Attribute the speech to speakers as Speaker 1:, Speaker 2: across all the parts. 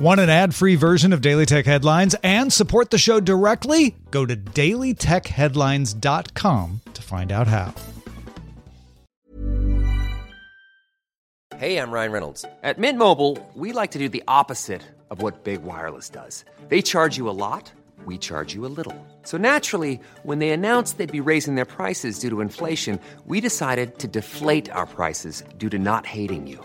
Speaker 1: Want an ad free version of Daily Tech Headlines and support the show directly? Go to dailytechheadlines.com to find out how.
Speaker 2: Hey, I'm Ryan Reynolds. At Mint Mobile, we like to do the opposite of what Big Wireless does. They charge you a lot, we charge you a little. So naturally, when they announced they'd be raising their prices due to inflation, we decided to deflate our prices due to not hating you.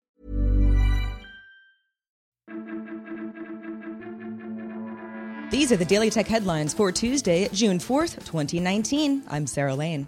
Speaker 3: These are the Daily Tech headlines for Tuesday, June 4th, 2019. I'm Sarah Lane.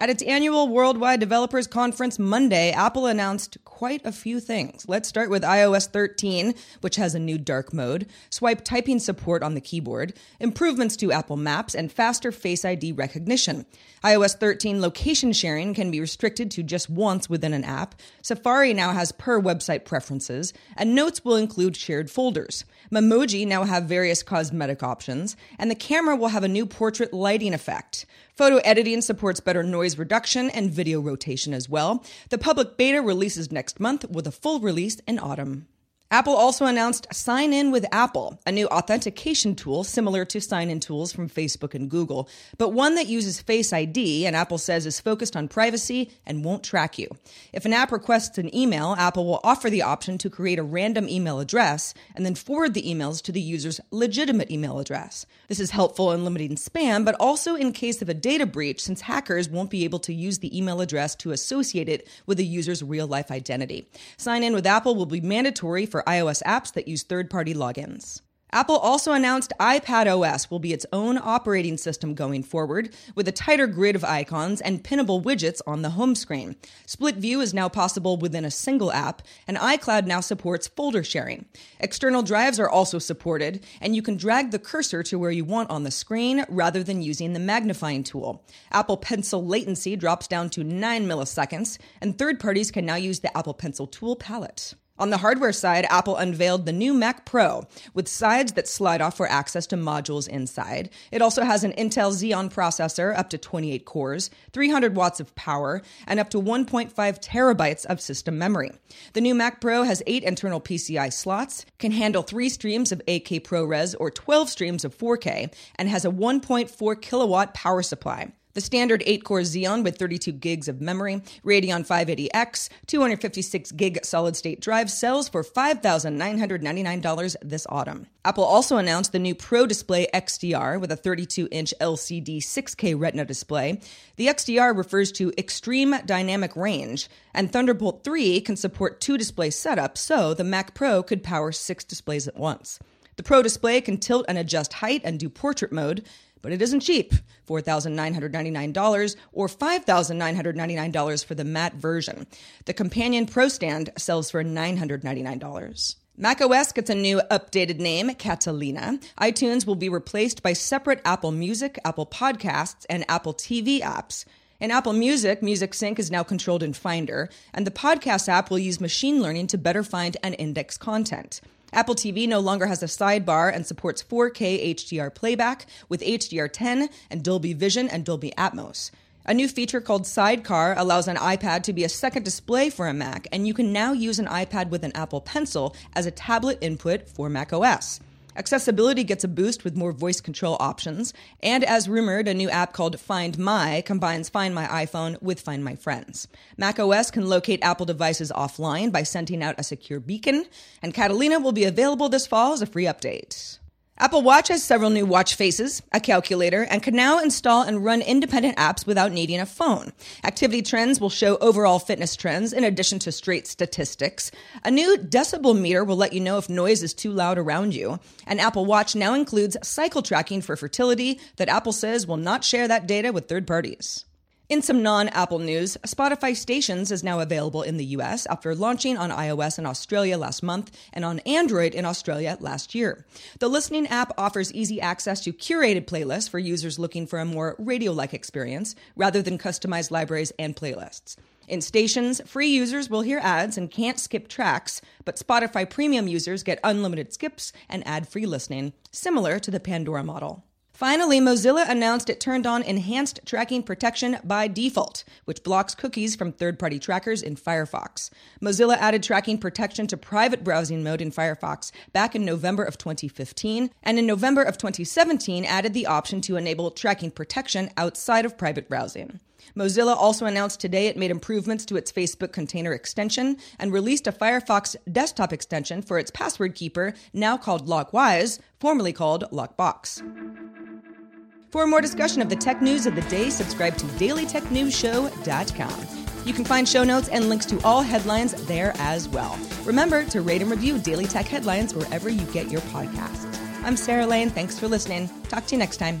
Speaker 3: At its annual Worldwide Developers Conference Monday, Apple announced quite a few things. Let's start with iOS 13, which has a new dark mode, swipe typing support on the keyboard, improvements to Apple Maps, and faster Face ID recognition. iOS 13 location sharing can be restricted to just once within an app. Safari now has per website preferences, and Notes will include shared folders. Memoji now have various cosmetic options, and the camera will have a new portrait lighting effect. Photo editing supports better noise reduction and video rotation as well. The public beta releases next month with a full release in autumn. Apple also announced Sign In with Apple, a new authentication tool similar to sign in tools from Facebook and Google, but one that uses Face ID and Apple says is focused on privacy and won't track you. If an app requests an email, Apple will offer the option to create a random email address and then forward the emails to the user's legitimate email address. This is helpful in limiting spam, but also in case of a data breach since hackers won't be able to use the email address to associate it with a user's real life identity. Sign in with Apple will be mandatory for iOS apps that use third party logins. Apple also announced iPad OS will be its own operating system going forward, with a tighter grid of icons and pinnable widgets on the home screen. Split view is now possible within a single app, and iCloud now supports folder sharing. External drives are also supported, and you can drag the cursor to where you want on the screen rather than using the magnifying tool. Apple Pencil latency drops down to 9 milliseconds, and third parties can now use the Apple Pencil tool palette. On the hardware side, Apple unveiled the new Mac Pro with sides that slide off for access to modules inside. It also has an Intel Xeon processor up to 28 cores, 300 watts of power, and up to 1.5 terabytes of system memory. The new Mac Pro has eight internal PCI slots, can handle three streams of 8K ProRes or 12 streams of 4K, and has a 1.4 kilowatt power supply. The standard 8 core Xeon with 32 gigs of memory, Radeon 580X, 256 gig solid state drive sells for $5,999 this autumn. Apple also announced the new Pro Display XDR with a 32 inch LCD 6K Retina display. The XDR refers to Extreme Dynamic Range, and Thunderbolt 3 can support two display setups, so the Mac Pro could power six displays at once. The Pro display can tilt and adjust height and do portrait mode, but it isn't cheap $4,999 or $5,999 for the matte version. The companion Pro Stand sells for $999. macOS gets a new updated name, Catalina. iTunes will be replaced by separate Apple Music, Apple Podcasts, and Apple TV apps. In Apple Music, Music Sync is now controlled in Finder, and the podcast app will use machine learning to better find and index content. Apple TV no longer has a sidebar and supports 4K HDR playback with HDR10 and Dolby Vision and Dolby Atmos. A new feature called Sidecar allows an iPad to be a second display for a Mac, and you can now use an iPad with an Apple Pencil as a tablet input for macOS. Accessibility gets a boost with more voice control options, and as rumored, a new app called Find My combines Find My iPhone with Find My Friends. macOS can locate Apple devices offline by sending out a secure beacon, and Catalina will be available this fall as a free update. Apple Watch has several new watch faces, a calculator, and can now install and run independent apps without needing a phone. Activity trends will show overall fitness trends in addition to straight statistics. A new decibel meter will let you know if noise is too loud around you. And Apple Watch now includes cycle tracking for fertility that Apple says will not share that data with third parties. In some non Apple news, Spotify Stations is now available in the US after launching on iOS in Australia last month and on Android in Australia last year. The listening app offers easy access to curated playlists for users looking for a more radio like experience rather than customized libraries and playlists. In stations, free users will hear ads and can't skip tracks, but Spotify premium users get unlimited skips and ad free listening, similar to the Pandora model. Finally, Mozilla announced it turned on enhanced tracking protection by default, which blocks cookies from third party trackers in Firefox. Mozilla added tracking protection to private browsing mode in Firefox back in November of 2015, and in November of 2017 added the option to enable tracking protection outside of private browsing. Mozilla also announced today it made improvements to its Facebook container extension and released a Firefox desktop extension for its password keeper, now called LockWise, formerly called Lockbox. For more discussion of the tech news of the day, subscribe to dailytechnewsshow.com. You can find show notes and links to all headlines there as well. Remember to rate and review Daily Tech Headlines wherever you get your podcasts. I'm Sarah Lane. Thanks for listening. Talk to you next time.